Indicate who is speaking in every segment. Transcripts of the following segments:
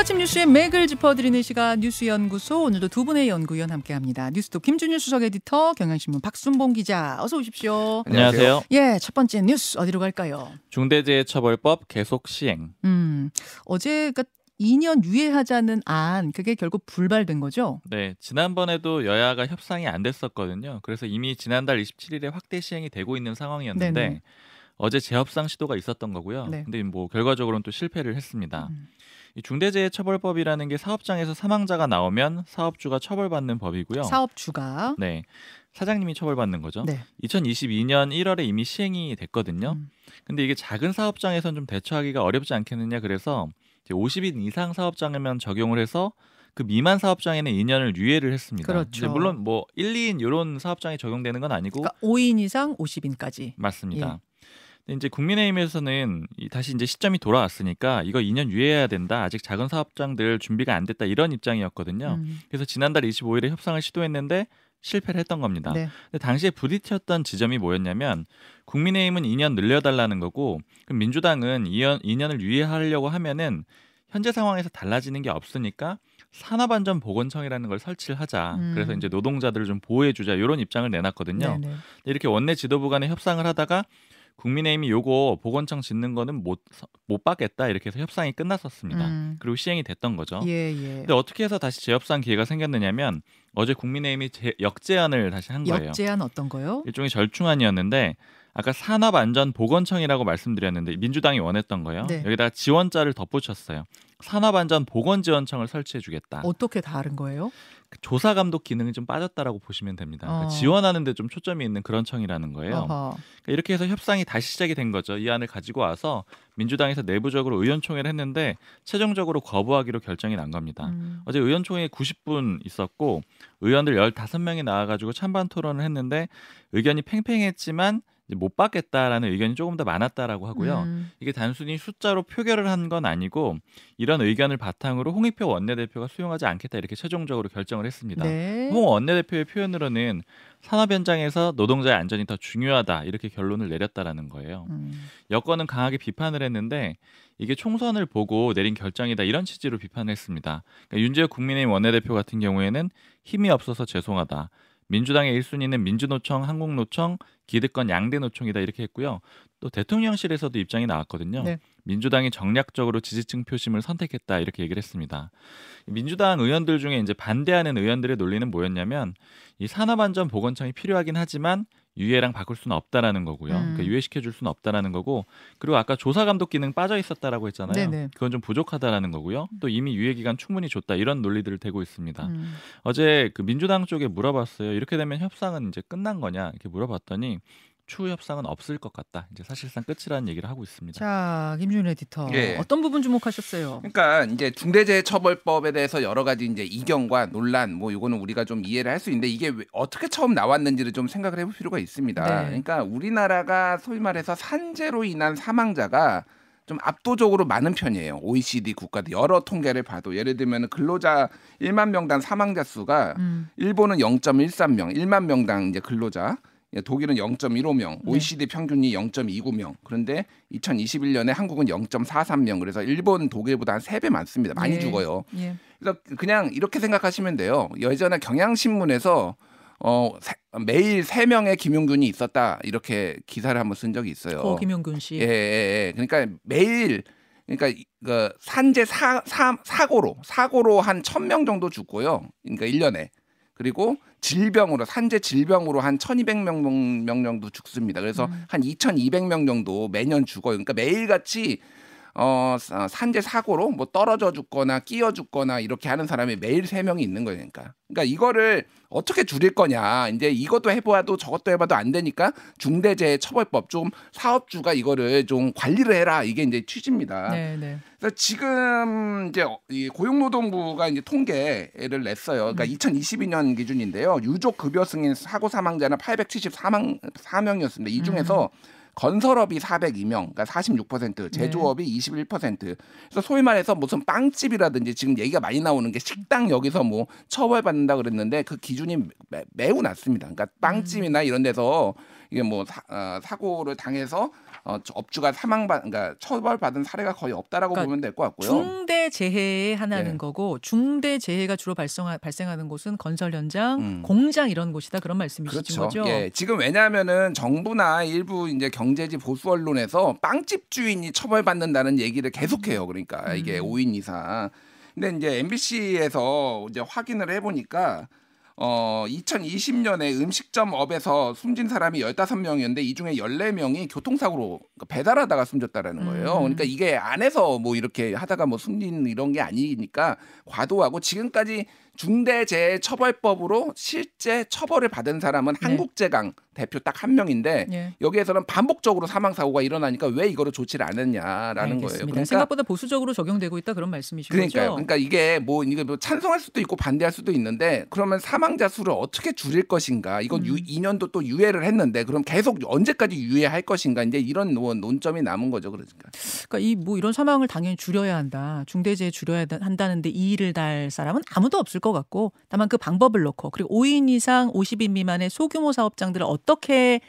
Speaker 1: 아침 뉴스의 맥을 짚어드리는 시간 뉴스연구소 오늘도 두 분의 연구위원 함께합니다. 뉴스톱 김준일 수석 에디터 경향신문 박순봉 기자 어서 오십시오.
Speaker 2: 안녕하세요.
Speaker 1: 예, 첫 번째 뉴스 어디로 갈까요?
Speaker 2: 중대재해처벌법 계속 시행.
Speaker 1: 음, 어제가 2년 유예하자는 안 그게 결국 불발된 거죠?
Speaker 2: 네, 지난번에도 여야가 협상이 안 됐었거든요. 그래서 이미 지난달 27일에 확대 시행이 되고 있는 상황이었는데
Speaker 1: 네네.
Speaker 2: 어제 재협상 시도가 있었던 거고요.
Speaker 1: 네.
Speaker 2: 근데 뭐 결과적으로는 또 실패를 했습니다.
Speaker 1: 음.
Speaker 2: 이 중대재해처벌법이라는 게 사업장에서 사망자가 나오면 사업주가 처벌받는 법이고요.
Speaker 1: 사업주가
Speaker 2: 네. 사장님이 처벌받는 거죠.
Speaker 1: 네.
Speaker 2: 2022년 1월에 이미 시행이 됐거든요.
Speaker 1: 음.
Speaker 2: 근데 이게 작은 사업장에선 좀 대처하기가 어렵지 않겠느냐 그래서 이제 50인 이상 사업장에만 적용을 해서 그 미만 사업장에는 2년을 유예를 했습니다.
Speaker 1: 그렇죠.
Speaker 2: 물론 뭐 1, 2인 이런 사업장에 적용되는 건 아니고
Speaker 1: 그러니까 5인 이상 50인까지.
Speaker 2: 맞습니다.
Speaker 1: 예.
Speaker 2: 이제 국민의힘에서는 이- 다시 이제 시점이 돌아왔으니까 이거 2년 유예해야 된다. 아직 작은 사업장들 준비가 안 됐다 이런 입장이었거든요.
Speaker 1: 음.
Speaker 2: 그래서 지난달 25일에 협상을 시도했는데 실패를 했던 겁니다.
Speaker 1: 네.
Speaker 2: 근데 당시에 부딪혔던 지점이 뭐였냐면 국민의힘은 2년 늘려달라는 거고 그럼 민주당은 2년, 2년을 유예하려고 하면은 현재 상황에서 달라지는 게 없으니까 산업안전보건청이라는 걸 설치를 하자.
Speaker 1: 음.
Speaker 2: 그래서 이제 노동자들을 좀 보호해주자 이런 입장을 내놨거든요.
Speaker 1: 네네.
Speaker 2: 이렇게 원내 지도부 간에 협상을 하다가 국민의힘이 요거 보건청 짓는 거는 못, 못 받겠다 이렇게 해서 협상이 끝났었습니다.
Speaker 1: 음.
Speaker 2: 그리고 시행이 됐던 거죠.
Speaker 1: 예, 예.
Speaker 2: 근데 어떻게 해서 다시 재협상 기회가 생겼느냐면 어제 국민의힘이 재- 역제안을 다시 한 거예요.
Speaker 1: 역제한 어떤 거요?
Speaker 2: 일종의 절충안이었는데 아까 산업안전보건청이라고 말씀드렸는데 민주당이 원했던 거예요.
Speaker 1: 네.
Speaker 2: 여기다가 지원자를 덧붙였어요. 산업안전보건지원청을 설치해주겠다.
Speaker 1: 어떻게 다른 거예요?
Speaker 2: 그 조사 감독 기능이 좀 빠졌다라고 보시면 됩니다. 그러니까
Speaker 1: 어.
Speaker 2: 지원하는데 좀 초점이 있는 그런 청이라는 거예요. 그러니까 이렇게 해서 협상이 다시 시작이 된 거죠. 이 안을 가지고 와서 민주당에서 내부적으로 의원총회를 했는데 최종적으로 거부하기로 결정이 난 겁니다.
Speaker 1: 음.
Speaker 2: 어제 의원총회 90분 있었고 의원들 15명이 나와가지고 찬반 토론을 했는데 의견이 팽팽했지만 못 받겠다라는 의견이 조금 더 많았다라고 하고요.
Speaker 1: 음.
Speaker 2: 이게 단순히 숫자로 표결을 한 건 아니고 이런 의견을 바탕으로 홍익표 원내대표가 수용하지 않겠다 이렇게 최종적으로 결정을 했습니다.
Speaker 1: 네.
Speaker 2: 홍 원내대표의 표현으로는 산업 현장에서 노동자의 안전이 더 중요하다 이렇게 결론을 내렸다라는 거예요.
Speaker 1: 음.
Speaker 2: 여권은 강하게 비판을 했는데 이게 총선을 보고 내린 결정이다 이런 취지로 비판을 했습니다. 그러니까 윤재욱 국민의힘 원내대표 같은 경우에는 힘이 없어서 죄송하다. 민주당의 1순위는 민주노총, 한국노총, 기득권 양대 노총이다 이렇게 했고요. 또 대통령실에서도 입장이 나왔거든요.
Speaker 1: 네.
Speaker 2: 민주당이 정략적으로 지지층 표심을 선택했다 이렇게 얘기를 했습니다. 민주당 의원들 중에 이제 반대하는 의원들의 논리는 뭐였냐면 이 산업안전보건청이 필요하긴 하지만 유예랑 바꿀 수는 없다라는 거고요.
Speaker 1: 음.
Speaker 2: 그러니까 유예시켜 줄 수는 없다라는 거고 그리고 아까 조사 감독 기능 빠져 있었다라고 했잖아요.
Speaker 1: 네네.
Speaker 2: 그건 좀 부족하다라는 거고요. 또 이미 유예 기간 충분히 줬다 이런 논리들을 대고 있습니다.
Speaker 1: 음.
Speaker 2: 어제 그 민주당 쪽에 물어봤어요. 이렇게 되면 협상은 이제 끝난 거냐 이렇게 물어봤더니 추후 협상은 없을 것 같다. 이제 사실상 끝이라는 얘기를 하고 있습니다.
Speaker 1: 자, 김준 에디터.
Speaker 3: 예.
Speaker 1: 어떤 부분 주목하셨어요?
Speaker 3: 그러니까 이제 중대재해처벌법에 대해서 여러 가지 이제 이견과 논란 뭐 이거는 우리가 좀 이해를 할 수 있는데 이게 왜- 어떻게 처음 나왔는지를 좀 생각을 해볼 필요가 있습니다.
Speaker 1: 네.
Speaker 3: 그러니까 우리나라가 소위 말해서 산재로 인한 사망자가 좀 압도적으로 많은 편이에요. OECD 국가들 여러 통계를 봐도 예를 들면 근로자 1만 명당 사망자 수가
Speaker 1: 음.
Speaker 3: 일본은 0.13명, 1만 명당 이제 근로자. 예, 독일은 0.15명,
Speaker 1: 네.
Speaker 3: OECD 평균이 0.29명. 그런데 2021년에 한국은 0.43명. 그래서 일본, 독일보다 한 3배 많습니다. 많이
Speaker 1: 예.
Speaker 3: 죽어요.
Speaker 1: 예.
Speaker 3: 그래서 그냥 이렇게 생각하시면 돼요. 예전에 경향신문에서 어, 세- 매일 3명의 김용균이 있었다. 이렇게 기사를 한번 쓴 적이 있어요.
Speaker 1: 고 김용균 씨.
Speaker 3: 예, 예, 예. 그러니까 매일 그러니까 이- 그 산재 사, 사, 사고로 사고로 한 1000명 정도 죽고요. 그러니까 1년에. 그리고 질병으로 산재 질병으로 한 1200명 명 정도 죽습니다. 그래서
Speaker 1: 음.
Speaker 3: 한 2200명 정도 매년 죽어요. 그러니까 매일같이 어 사- 산재 사고로 뭐 떨어져 죽거나 끼어 죽거나 이렇게 하는 사람이 매일 세 명이 있는 거니까. 그러니까 이거를 어떻게 줄일 거냐. 이제 이것도 해봐도 저것도 해봐도 안 되니까 중대재해처벌법 좀 사업주가 이거를 좀 관리를 해라. 이게 이제 취지입니다.
Speaker 1: 네, 네.
Speaker 3: 그래서 지금 이제 이 고용노동부가 이제 통계를 냈어요. 그러니까 2022년 기준인데요. 유족 급여 승인 사고 사망자는 874명 4명이었습니다. 이 중에서 건설업이 402명, 그러니까 46%, 제조업이 21%. 그래서 소위 말해서 무슨 빵집이라든지 지금 얘기가 많이 나오는 게 식당 여기서 뭐 처벌받는다 그랬는데 그 기준이 매, 매우 낮습니다. 그러니까 빵집이나 이런 데서 이게 뭐 사, 어, 사고를 당해서 어, 저 업주가 사망받 그러니까 처벌받은 사례가 거의 없다라고
Speaker 1: 그러니까
Speaker 3: 보면 될 것 같고요.
Speaker 1: 중대 재해의 하나는
Speaker 3: 네.
Speaker 1: 거고 중대 재해가 주로 발생하, 발생하는 곳은 건설 현장,
Speaker 3: 음.
Speaker 1: 공장 이런 곳이다 그런 말씀이신
Speaker 3: 그렇죠.
Speaker 1: 거죠?
Speaker 3: 예, 지금 왜냐하면은 정부나 일부 이제 경제지 보수 언론에서 빵집 주인이 처벌받는다는 얘기를 계속해요. 그러니까 이게
Speaker 1: 음.
Speaker 3: 5인 이상. 근데 이제 MBC에서 이제 확인을 해보니까 어 2020년에 음식점 업에서 숨진 사람이 15명이었는데 이 중에 14명이 교통사고로 그러니까 배달하다가 숨졌다라는 거예요.
Speaker 1: 음.
Speaker 3: 그러니까 이게 안에서 뭐 이렇게 하다가 뭐 숨진 이런 게 아니니까 과도하고 지금까지 중대재해처벌법으로 실제 처벌을 받은 사람은
Speaker 1: 네.
Speaker 3: 한국제강 대표 딱 한 명인데
Speaker 1: 예.
Speaker 3: 여기에서는 반복적으로 사망 사고가 일어나니까 왜 이거를 조치를 안 했냐라는 거예요.
Speaker 1: 알겠습니다.
Speaker 3: 그러니까
Speaker 1: 생각보다 보수적으로 적용되고 있다 그런 말씀이신
Speaker 3: 그러니까요. 그러니까 이게 뭐 이게 뭐 찬성할 수도 있고 반대할 수도 있는데 그러면 사망자 수를 어떻게 줄일 것인가? 이건 유,
Speaker 1: 음.
Speaker 3: 2년도 또 유예를 했는데 그럼 계속 언제까지 유예할 것인가? 이제 이런 논- 논점이 남은 거죠. 그러니까.
Speaker 1: 그러니까 이 뭐 이런 사망을 당연히 줄여야 한다. 중대재해 줄여야 다- 한다는데 이 일을 달 사람은 아무도 없을 것 같고 다만 그 방법을 놓고 그리고 5인 이상 50인 미만의 소규모 사업장들을 어떻게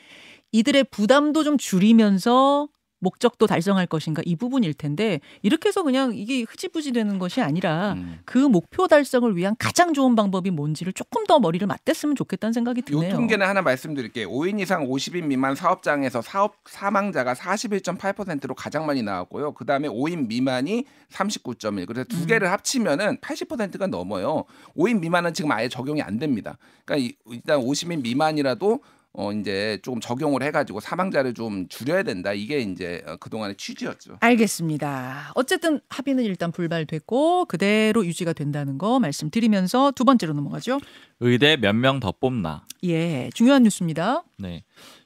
Speaker 1: 이들의 부담도 좀 줄이면서 목적도 달성할 것인가 이 부분일 텐데 이렇게 해서 그냥 이게 흐지부지 되는 것이 아니라
Speaker 3: 음.
Speaker 1: 그 목표 달성을 위한 가장 좋은 방법이 뭔지를 조금 더 머리를 맞댔으면 좋겠다는 생각이
Speaker 3: 요
Speaker 1: 드네요.
Speaker 3: 통계는 하나 말씀드릴게요. 5인 이상 50인 미만 사업장에서 사업 사망자가 41.8%로 가장 많이 나왔고요. 그다음에 5인 미만이 39.1. 그래서 두
Speaker 1: 음.
Speaker 3: 개를 합치면은 80%가 넘어요. 5인 미만은 지금 아예 적용이 안 됩니다. 그러니까 이- 일단 50인 미만이라도 어 이제 조금 적용을 해가지고 사망자를 좀 줄여야 된다. 이게 이제 어, 그동안의 취지였죠.
Speaker 1: 알겠습니다. 어쨌든 합의는 일단 불발됐고 그대로 유지가 된다는 거 말씀드리면서 두 번째로 넘어가죠.
Speaker 2: 의대 몇 명 더 뽑나.
Speaker 1: 예, 중요한 뉴스입니다.
Speaker 2: 네.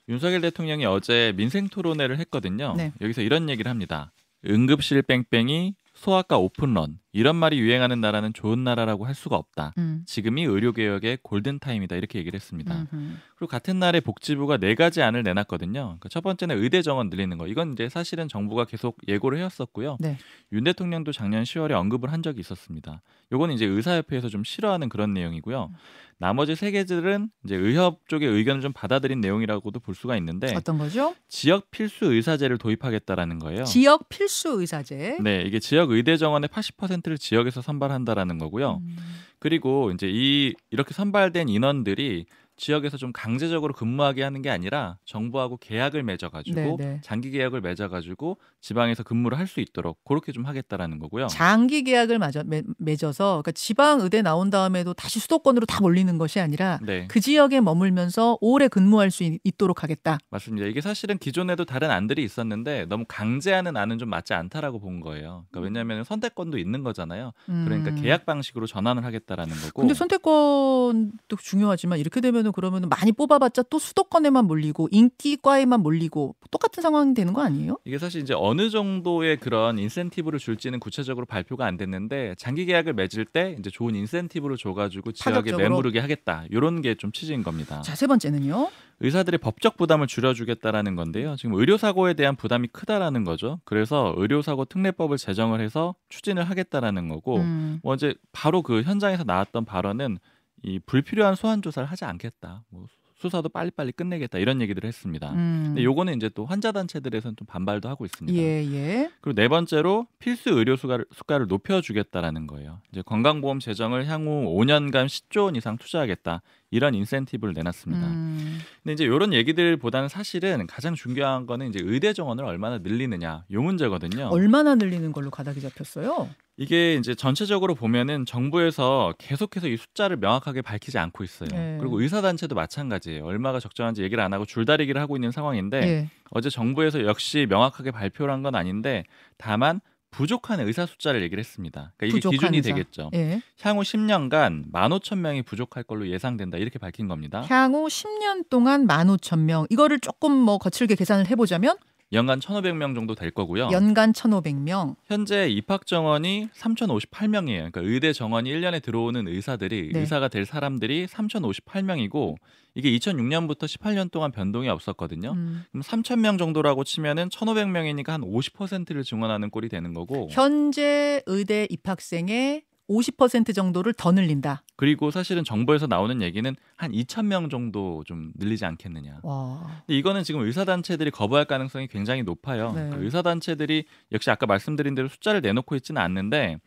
Speaker 2: 윤석열 대통령이 어제 민생 토론회를 했거든요.
Speaker 1: 네.
Speaker 2: 여기서 이런 얘기를 합니다. 응급실 뺑뺑이 소아과 오픈런 이런 말이 유행하는 나라는 좋은 나라라고 할 수가 없다.
Speaker 1: 음.
Speaker 2: 지금이 의료 개혁의 골든 타임이다 이렇게 얘기를 했습니다.
Speaker 1: 음흠.
Speaker 2: 그리고 같은 날에 복지부가 네 가지 안을 내놨거든요. 그러니까 첫 번째는 의대 정원 늘리는 거. 이건 이제 사실은 정부가 계속 예고를 해왔었고요.
Speaker 1: 네.
Speaker 2: 윤 대통령도 작년 10월에 언급을 한 적이 있었습니다. 요거는 이제 의사협회에서 좀 싫어하는 그런 내용이고요. 나머지 세 개들은 이제 의협 쪽의 의견을 좀 받아들인 내용이라고도 볼 수가 있는데
Speaker 1: 어떤 거죠?
Speaker 2: 지역 필수 의사제를 도입하겠다라는 거예요.
Speaker 1: 지역 필수 의사제.
Speaker 2: 네, 이게 지역 의대 정원의 80%를 지역에서 선발한다라는 거고요.
Speaker 1: 음.
Speaker 2: 그리고 이제 이 이렇게 선발된 인원들이 지역에서 좀 강제적으로 근무하게 하는 게 아니라 정부하고 계약을 맺어가지고
Speaker 1: 네, 네.
Speaker 2: 장기 계약을 맺어가지고 지방에서 근무를 할 수 있도록 그렇게 좀 하겠다라는 거고요.
Speaker 1: 장기 계약을 맞아, 맺, 맺어서 그러니까 지방 의대 나온 다음에도 다시 수도권으로 다 몰리는 것이 아니라
Speaker 2: 네,
Speaker 1: 그 지역에 머물면서 오래 근무할 수 있, 있도록 하겠다.
Speaker 2: 맞습니다. 이게 사실은 기존에도 다른 안들이 있었는데 너무 강제하는 안은 좀 맞지 않다라고 본 거예요. 그러니까 왜냐하면 선택권도 있는 거잖아요. 그러니까
Speaker 1: 음.
Speaker 2: 계약 방식으로 전환을 하겠다라는 거고.
Speaker 1: 근데 선택권도 중요하지만 이렇게 되면 은 그러면은 많이 뽑아봤자 또 수도권에만 몰리고 인기과에만 몰리고 똑같은 상황이 되는 거 아니에요?
Speaker 2: 이게 사실 이제 어느 정도의 그런 인센티브를 줄지는 구체적으로 발표가 안 됐는데 장기 계약을 맺을 때 이제 좋은 인센티브를 줘가지고 지역에
Speaker 1: 파격적으로?
Speaker 2: 매무르게 하겠다 이런 게 좀 취지인 겁니다.
Speaker 1: 자 세 번째는요.
Speaker 2: 의사들의 법적 부담을 줄여주겠다라는 건데요. 지금 의료 사고에 대한 부담이 크다라는 거죠. 그래서 의료 사고 특례법을 제정을 해서 추진을 하겠다라는 거고
Speaker 1: 음.
Speaker 2: 뭐 이제 바로 그 현장에서 나왔던 발언은 이 불필요한 소환 조사를 하지 않겠다. 뭐 수사도 빨리빨리 끝내겠다 이런 얘기들을 했습니다.
Speaker 1: 음.
Speaker 2: 근데 요거는 이제 또 환자 단체들에서는 좀 반발도 하고 있습니다.
Speaker 1: 예, 예.
Speaker 2: 그리고 네 번째로 필수 의료 수가를, 수가를 높여주겠다라는 거예요. 이제 건강보험 재정을 향후 5년간 10조 원 이상 투자하겠다 이런 인센티브를 내놨습니다.
Speaker 1: 음.
Speaker 2: 근데 이제 이런 얘기들보다는 사실은 가장 중요한 거는 이제 의대 정원을 얼마나 늘리느냐 요 문제거든요.
Speaker 1: 얼마나 늘리는 걸로 가닥이 잡혔어요?
Speaker 2: 이게 이제 전체적으로 보면은 정부에서 계속해서 이 숫자를 명확하게 밝히지 않고 있어요.
Speaker 1: 네.
Speaker 2: 그리고 의사 단체도 마찬가지예요. 얼마가 적정한지 얘기를 안 하고 줄다리기를 하고 있는 상황인데
Speaker 1: 예.
Speaker 2: 어제 정부에서 역시 명확하게 발표를 한 건 아닌데 다만 부족한 의사 숫자를 얘기를 했습니다. 그러니까 이게 기준이
Speaker 1: 의사.
Speaker 2: 되겠죠.
Speaker 1: 예.
Speaker 2: 향후 10년간 15,000명이 부족할 걸로 예상된다. 이렇게 밝힌 겁니다.
Speaker 1: 향후 10년 동안 15,000명. 이거를 조금 뭐 거칠게 계산을 해보자면
Speaker 2: 연간 1,500명 정도 될 거고요.
Speaker 1: 연간 1,500명.
Speaker 2: 현재 입학 정원이 3,058명이에요. 그러니까 의대 정원이 1년에 들어오는 의사들이
Speaker 1: 네.
Speaker 2: 의사가 될 사람들이 3,058명이고 이게 2006년부터 18년 동안 변동이 없었거든요.
Speaker 1: 음.
Speaker 2: 그럼 3,000명 정도라고 치면은 1,500명이니까 한 50%를 증원하는 꼴이 되는 거고.
Speaker 1: 현재 의대 입학생의 50% 정도를 더 늘린다.
Speaker 2: 그리고 사실은 정부에서 나오는 얘기는 한 2천 명 정도 좀 늘리지 않겠느냐.
Speaker 1: 와.
Speaker 2: 근데 이거는 지금 의사 단체들이 거부할 가능성이 굉장히 높아요.
Speaker 1: 네.
Speaker 2: 그 의사 단체들이 역시 아까 말씀드린 대로 숫자를 내놓고 있지는 않는데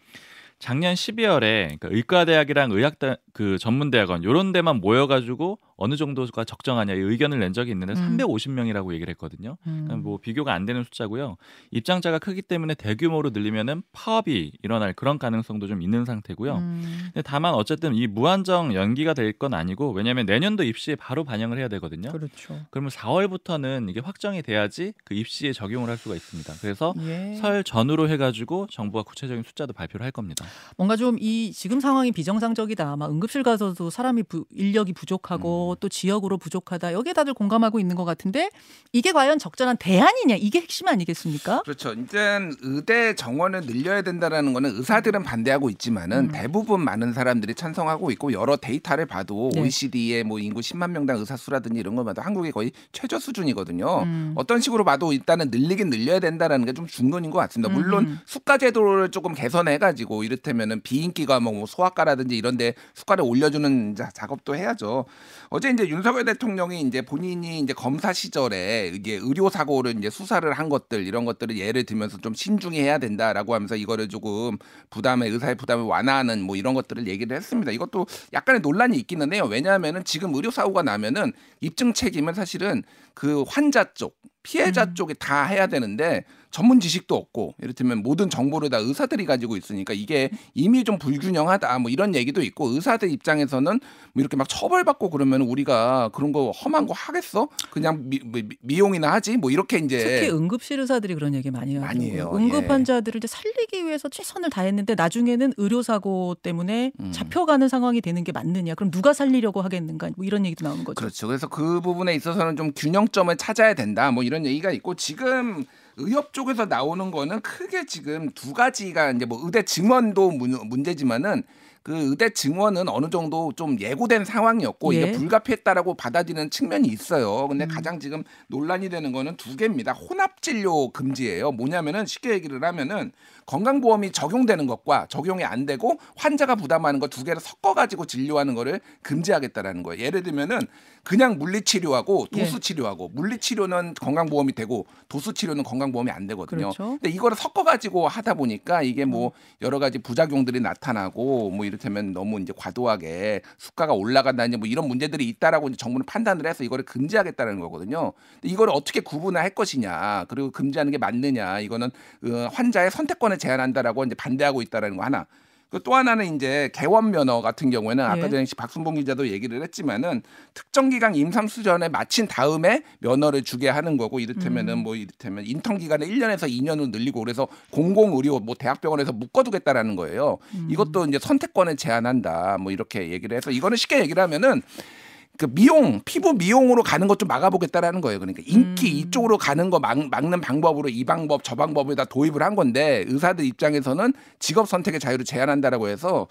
Speaker 2: 작년 12월에 그러니까 의과대학이랑 의학다 그 전문대학원 요런 데만 모여가지고 어느 정도가 적정하냐 이 의견을 낸 적이 있는데
Speaker 1: 음.
Speaker 2: 350명이라고 얘기를 했거든요.
Speaker 1: 음.
Speaker 2: 그러니까 뭐 비교가 안 되는 숫자고요. 입장자가 크기 때문에 대규모로 늘리면은 파업이 일어날 그런 가능성도 좀 있는 상태고요.
Speaker 1: 음.
Speaker 2: 다만 어쨌든 이 무한정 연기가 될 건 아니고 왜냐하면 내년도 입시에 바로 반영을 해야 되거든요.
Speaker 1: 그렇죠.
Speaker 2: 그러면 4월부터는 이게 확정이 돼야지 그 입시에 적용을 할 수가 있습니다. 그래서
Speaker 1: 예.
Speaker 2: 설 전후로 해가지고 정부가 구체적인 숫자도 발표를 할 겁니다.
Speaker 1: 뭔가 좀 이 지금 상황이 비정상적이다. 막 응급 실 가서도 사람이 부- 인력이 부족하고 또 지역으로 부족하다. 여기에 다들 공감하고 있는 것 같은데 이게 과연 적절한 대안이냐 이게 핵심 아니겠습니까?
Speaker 3: 그렇죠. 이제 의대 정원을 늘려야 된다라는 거는 의사들은 반대하고 있지만은
Speaker 1: 음.
Speaker 3: 대부분 많은 사람들이 찬성하고 있고 여러 데이터를 봐도
Speaker 1: 네.
Speaker 3: OECD의 뭐 인구 10만 명당 의사 수라든지 이런 걸 봐도 한국이 거의 최저 수준이거든요.
Speaker 1: 음.
Speaker 3: 어떤 식으로 봐도 일단은 늘리긴 늘려야 된다라는 게 좀 중론인 것 같습니다. 물론
Speaker 1: 음.
Speaker 3: 수가 제도를 조금 개선해가지고 이를테면은 비인기 과목 뭐 소아과라든지 이런데 수가 를 올려주는 자- 작업도 해야죠. 어제 이제 윤석열 대통령이 이제 본인이 이제 검사 시절에 이게 의료 사고를 이제 수사를 한 것들 이런 것들을 예를 들면서 좀 신중히 해야 된다라고 하면서 이거를 조금 부담에 의사의 부담을 완화하는 뭐 이런 것들을 얘기를 했습니다. 이것도 약간의 논란이 있기는 해요. 왜냐하면은 지금 의료 사고가 나면은 입증 책임은 사실은 그 환자 쪽 피해자
Speaker 1: 음.
Speaker 3: 쪽에 다 해야 되는데 전문 지식도 없고 이를테면 모든 정보를 다 의사들이 가지고 있으니까 이게 이미 좀 불균형하다 뭐 이런 얘기도 있고 의사들 입장에서는 뭐 이렇게 막 처벌받고 그러면 우리가 그런 거 험한 거 하겠어? 그냥 미, 미, 용이나 하지? 뭐 이렇게 이제
Speaker 1: 특히 응급실 의사들이 그런 얘기 많이 하죠.
Speaker 3: 많이 해요.
Speaker 1: 응급
Speaker 3: 예.
Speaker 1: 환자들을 이제 살리기 위해서 최선을 다했는데 나중에는 의료 사고 때문에
Speaker 3: 음.
Speaker 1: 잡혀가는 상황이 되는 게 맞느냐? 그럼 누가 살리려고 하겠는가? 뭐 이런 얘기도 나오는 거죠.
Speaker 3: 그렇죠. 그래서 그 부분에 있어서는 좀 균형점을 찾아야 된다. 뭐 이런 얘기가 있고 지금 의협 쪽에서 나오는 거는 크게 지금 두 가지가 이제 뭐 의대 증원도 문, 문제지만은 그 의대 증원은 어느 정도 좀 예고된 상황이었고
Speaker 1: 예.
Speaker 3: 이게 불가피했다라고 받아들이는 측면이 있어요. 근데
Speaker 1: 음.
Speaker 3: 가장 지금 논란이 되는 거는 두 개입니다. 혼합 진료 금지예요. 뭐냐면은 쉽게 얘기를 하면은 건강보험이 적용되는 것과 적용이 안 되고 환자가 부담하는 거두 개를 섞어 가지고 진료하는 거를 금지하겠다라는 거예요. 예를 들면은 그냥 물리 치료하고
Speaker 1: 예.
Speaker 3: 도수 치료하고 물리 치료는 건강보험이 되고 도수 치료는 건강보험이 안 되거든요.
Speaker 1: 그렇죠. 음.
Speaker 3: 근데 이거를 섞어 가지고 하다 보니까 이게 뭐 여러 가지 부작용들이 나타나고 뭐 이를테면 너무 이제 과도하게 수가가 올라간다든지 뭐 이런 문제들이 있다라고 이제 정부는 판단을 해서 이거를 금지하겠다는 거거든요. 근데 이거를 어떻게 구분을 할 것이냐 그리고 금지하는 게 맞느냐 이거는 어, 환자의 선택권을 제한한다라고 이제 반대하고 있다라는 거 하나. 그또 하나는 이제 개원 면허 같은 경우에는 아까
Speaker 1: 예.
Speaker 3: 전에 박순봉 기자도 얘기를 했지만은 특정 기간 임상 수련에 마친 다음에 면허를 주게 하는 거고 이를테면은
Speaker 1: 음.
Speaker 3: 뭐 이를테면 인턴 기간을 1년에서 2년으로 늘리고 그래서 공공 의료 뭐 대학병원에서 묶어 두겠다라는 거예요.
Speaker 1: 음.
Speaker 3: 이것도 이제 선택권을 제한한다. 뭐 이렇게 얘기를 해서 이거는 쉽게 얘기를 하면은 그 미용 피부 미용으로 가는 것 좀 막아보겠다라는 거예요. 그러니까 인기
Speaker 1: 음.
Speaker 3: 이쪽으로 가는 거 막, 막는 방법으로 이 방법 저 방법을 다 도입을 한 건데 의사들 입장에서는 직업 선택의 자유를 제한한다라고 해서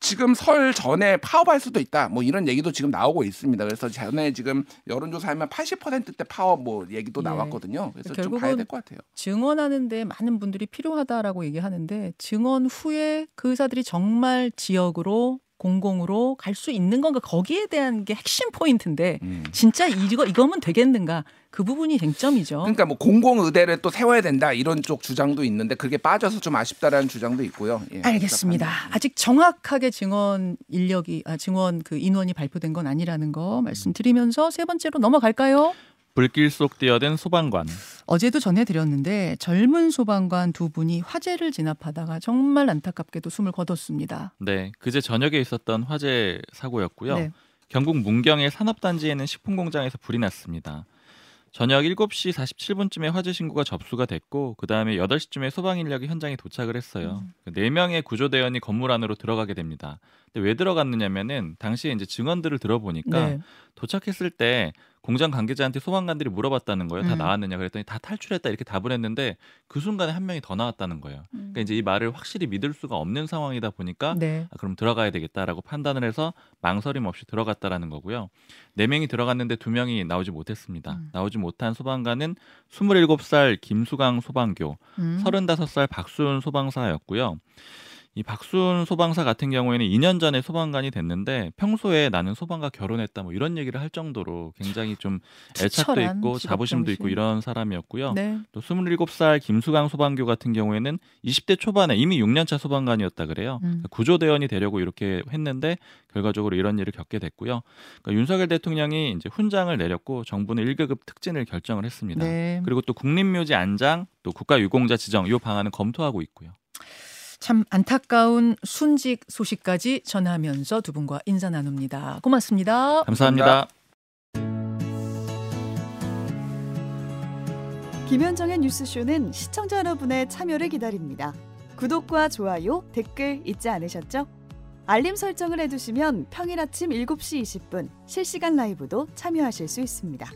Speaker 3: 지금 설 전에 파업할 수도 있다. 뭐 이런 얘기도 지금 나오고 있습니다. 그래서 전에 지금 여론조사하면 80%대 파업 뭐 얘기도
Speaker 1: 예.
Speaker 3: 나왔거든요. 그래서 좀
Speaker 1: 결국은
Speaker 3: 봐야 될 것 같아요.
Speaker 1: 증언하는데 많은 분들이 필요하다라고 얘기하는데 증언 후에 그 의사들이 정말 지역으로 공공으로 갈 수 있는 건가 거기에 대한 게 핵심 포인트인데
Speaker 3: 음.
Speaker 1: 진짜 이거 이거면 되겠는가 그 부분이 쟁점이죠.
Speaker 3: 그러니까 뭐 공공 의대를 또 세워야 된다 이런 쪽 주장도 있는데 그게 빠져서 좀 아쉽다라는 주장도 있고요. 예,
Speaker 1: 알겠습니다.
Speaker 3: 답답합니다.
Speaker 1: 아직 정확하게 증언 인력이 아, 증언 그 인원이 발표된 건 아니라는 거 말씀드리면서 세 번째로 넘어갈까요?
Speaker 2: 불길 속 뛰어든 소방관.
Speaker 1: 어제도 전해드렸는데 젊은 소방관 두 분이 화재를 진압하다가 정말 안타깝게도 숨을 거뒀습니다.
Speaker 2: 네, 그제 저녁에 있었던 화재 사고였고요.
Speaker 1: 네.
Speaker 2: 경북 문경의 산업단지에는 식품 공장에서 불이 났습니다. 저녁 7시 47분쯤에 화재 신고가 접수가 됐고 그 다음에 8시쯤에 소방 인력이 현장에 도착을 했어요.
Speaker 1: 음.
Speaker 2: 네 명의 구조 대원이 건물 안으로 들어가게 됩니다. 근데 왜 들어갔느냐면은 당시에 이제 증언들을 들어보니까
Speaker 1: 네.
Speaker 2: 도착했을 때 공장 관계자한테 소방관들이 물어봤다는 거예요. 다
Speaker 1: 음.
Speaker 2: 나왔느냐 그랬더니 다 탈출했다 이렇게 답을 했는데 그 순간에 한 명이 더 나왔다는 거예요. 그러니까 이제 이 말을 확실히 믿을 수가 없는 상황이다 보니까
Speaker 1: 네.
Speaker 2: 아, 그럼 들어가야 되겠다라고 판단을 해서 망설임 없이 들어갔다라는 거고요. 네 명이 들어갔는데 두 명이 나오지 못했습니다.
Speaker 1: 음.
Speaker 2: 나오지 못한 소방관은 27살 김수강 소방교,
Speaker 1: 음.
Speaker 2: 35살 박수은 소방사였고요. 이 박순 소방사 같은 경우에는 2년 전에 소방관이 됐는데 평소에 나는 소방과 결혼했다 뭐 이런 얘기를 할 정도로 굉장히 좀 애착도 있고 자부심도 있고. 이런 사람이었고요.
Speaker 1: 네.
Speaker 2: 또 27살 김수강 소방교 같은 경우에는 20대 초반에 이미 6년차 소방관이었다 그래요.
Speaker 1: 음.
Speaker 2: 구조대원이 되려고 이렇게 했는데 결과적으로 이런 일을 겪게 됐고요. 그러니까 윤석열 대통령이 이제 훈장을 내렸고 정부는 1급급 특진을 결정을 했습니다.
Speaker 1: 네.
Speaker 2: 그리고 또 국립묘지 안장, 또 국가유공자 지정 이 방안은 검토하고 있고요.
Speaker 1: 참 안타까운 순직 소식까지 전하면서 두 분과 인사 나눕니다. 고맙습니다.
Speaker 2: 감사합니다.
Speaker 4: 김현정의 뉴스쇼는 시청자 여러분의 참여를 기다립니다. 구독과 좋아요, 댓글 잊지 않으셨죠? 알림 설정을 해두시면 평일 아침 7시 20분 실시간 라이브도 참여하실 수 있습니다.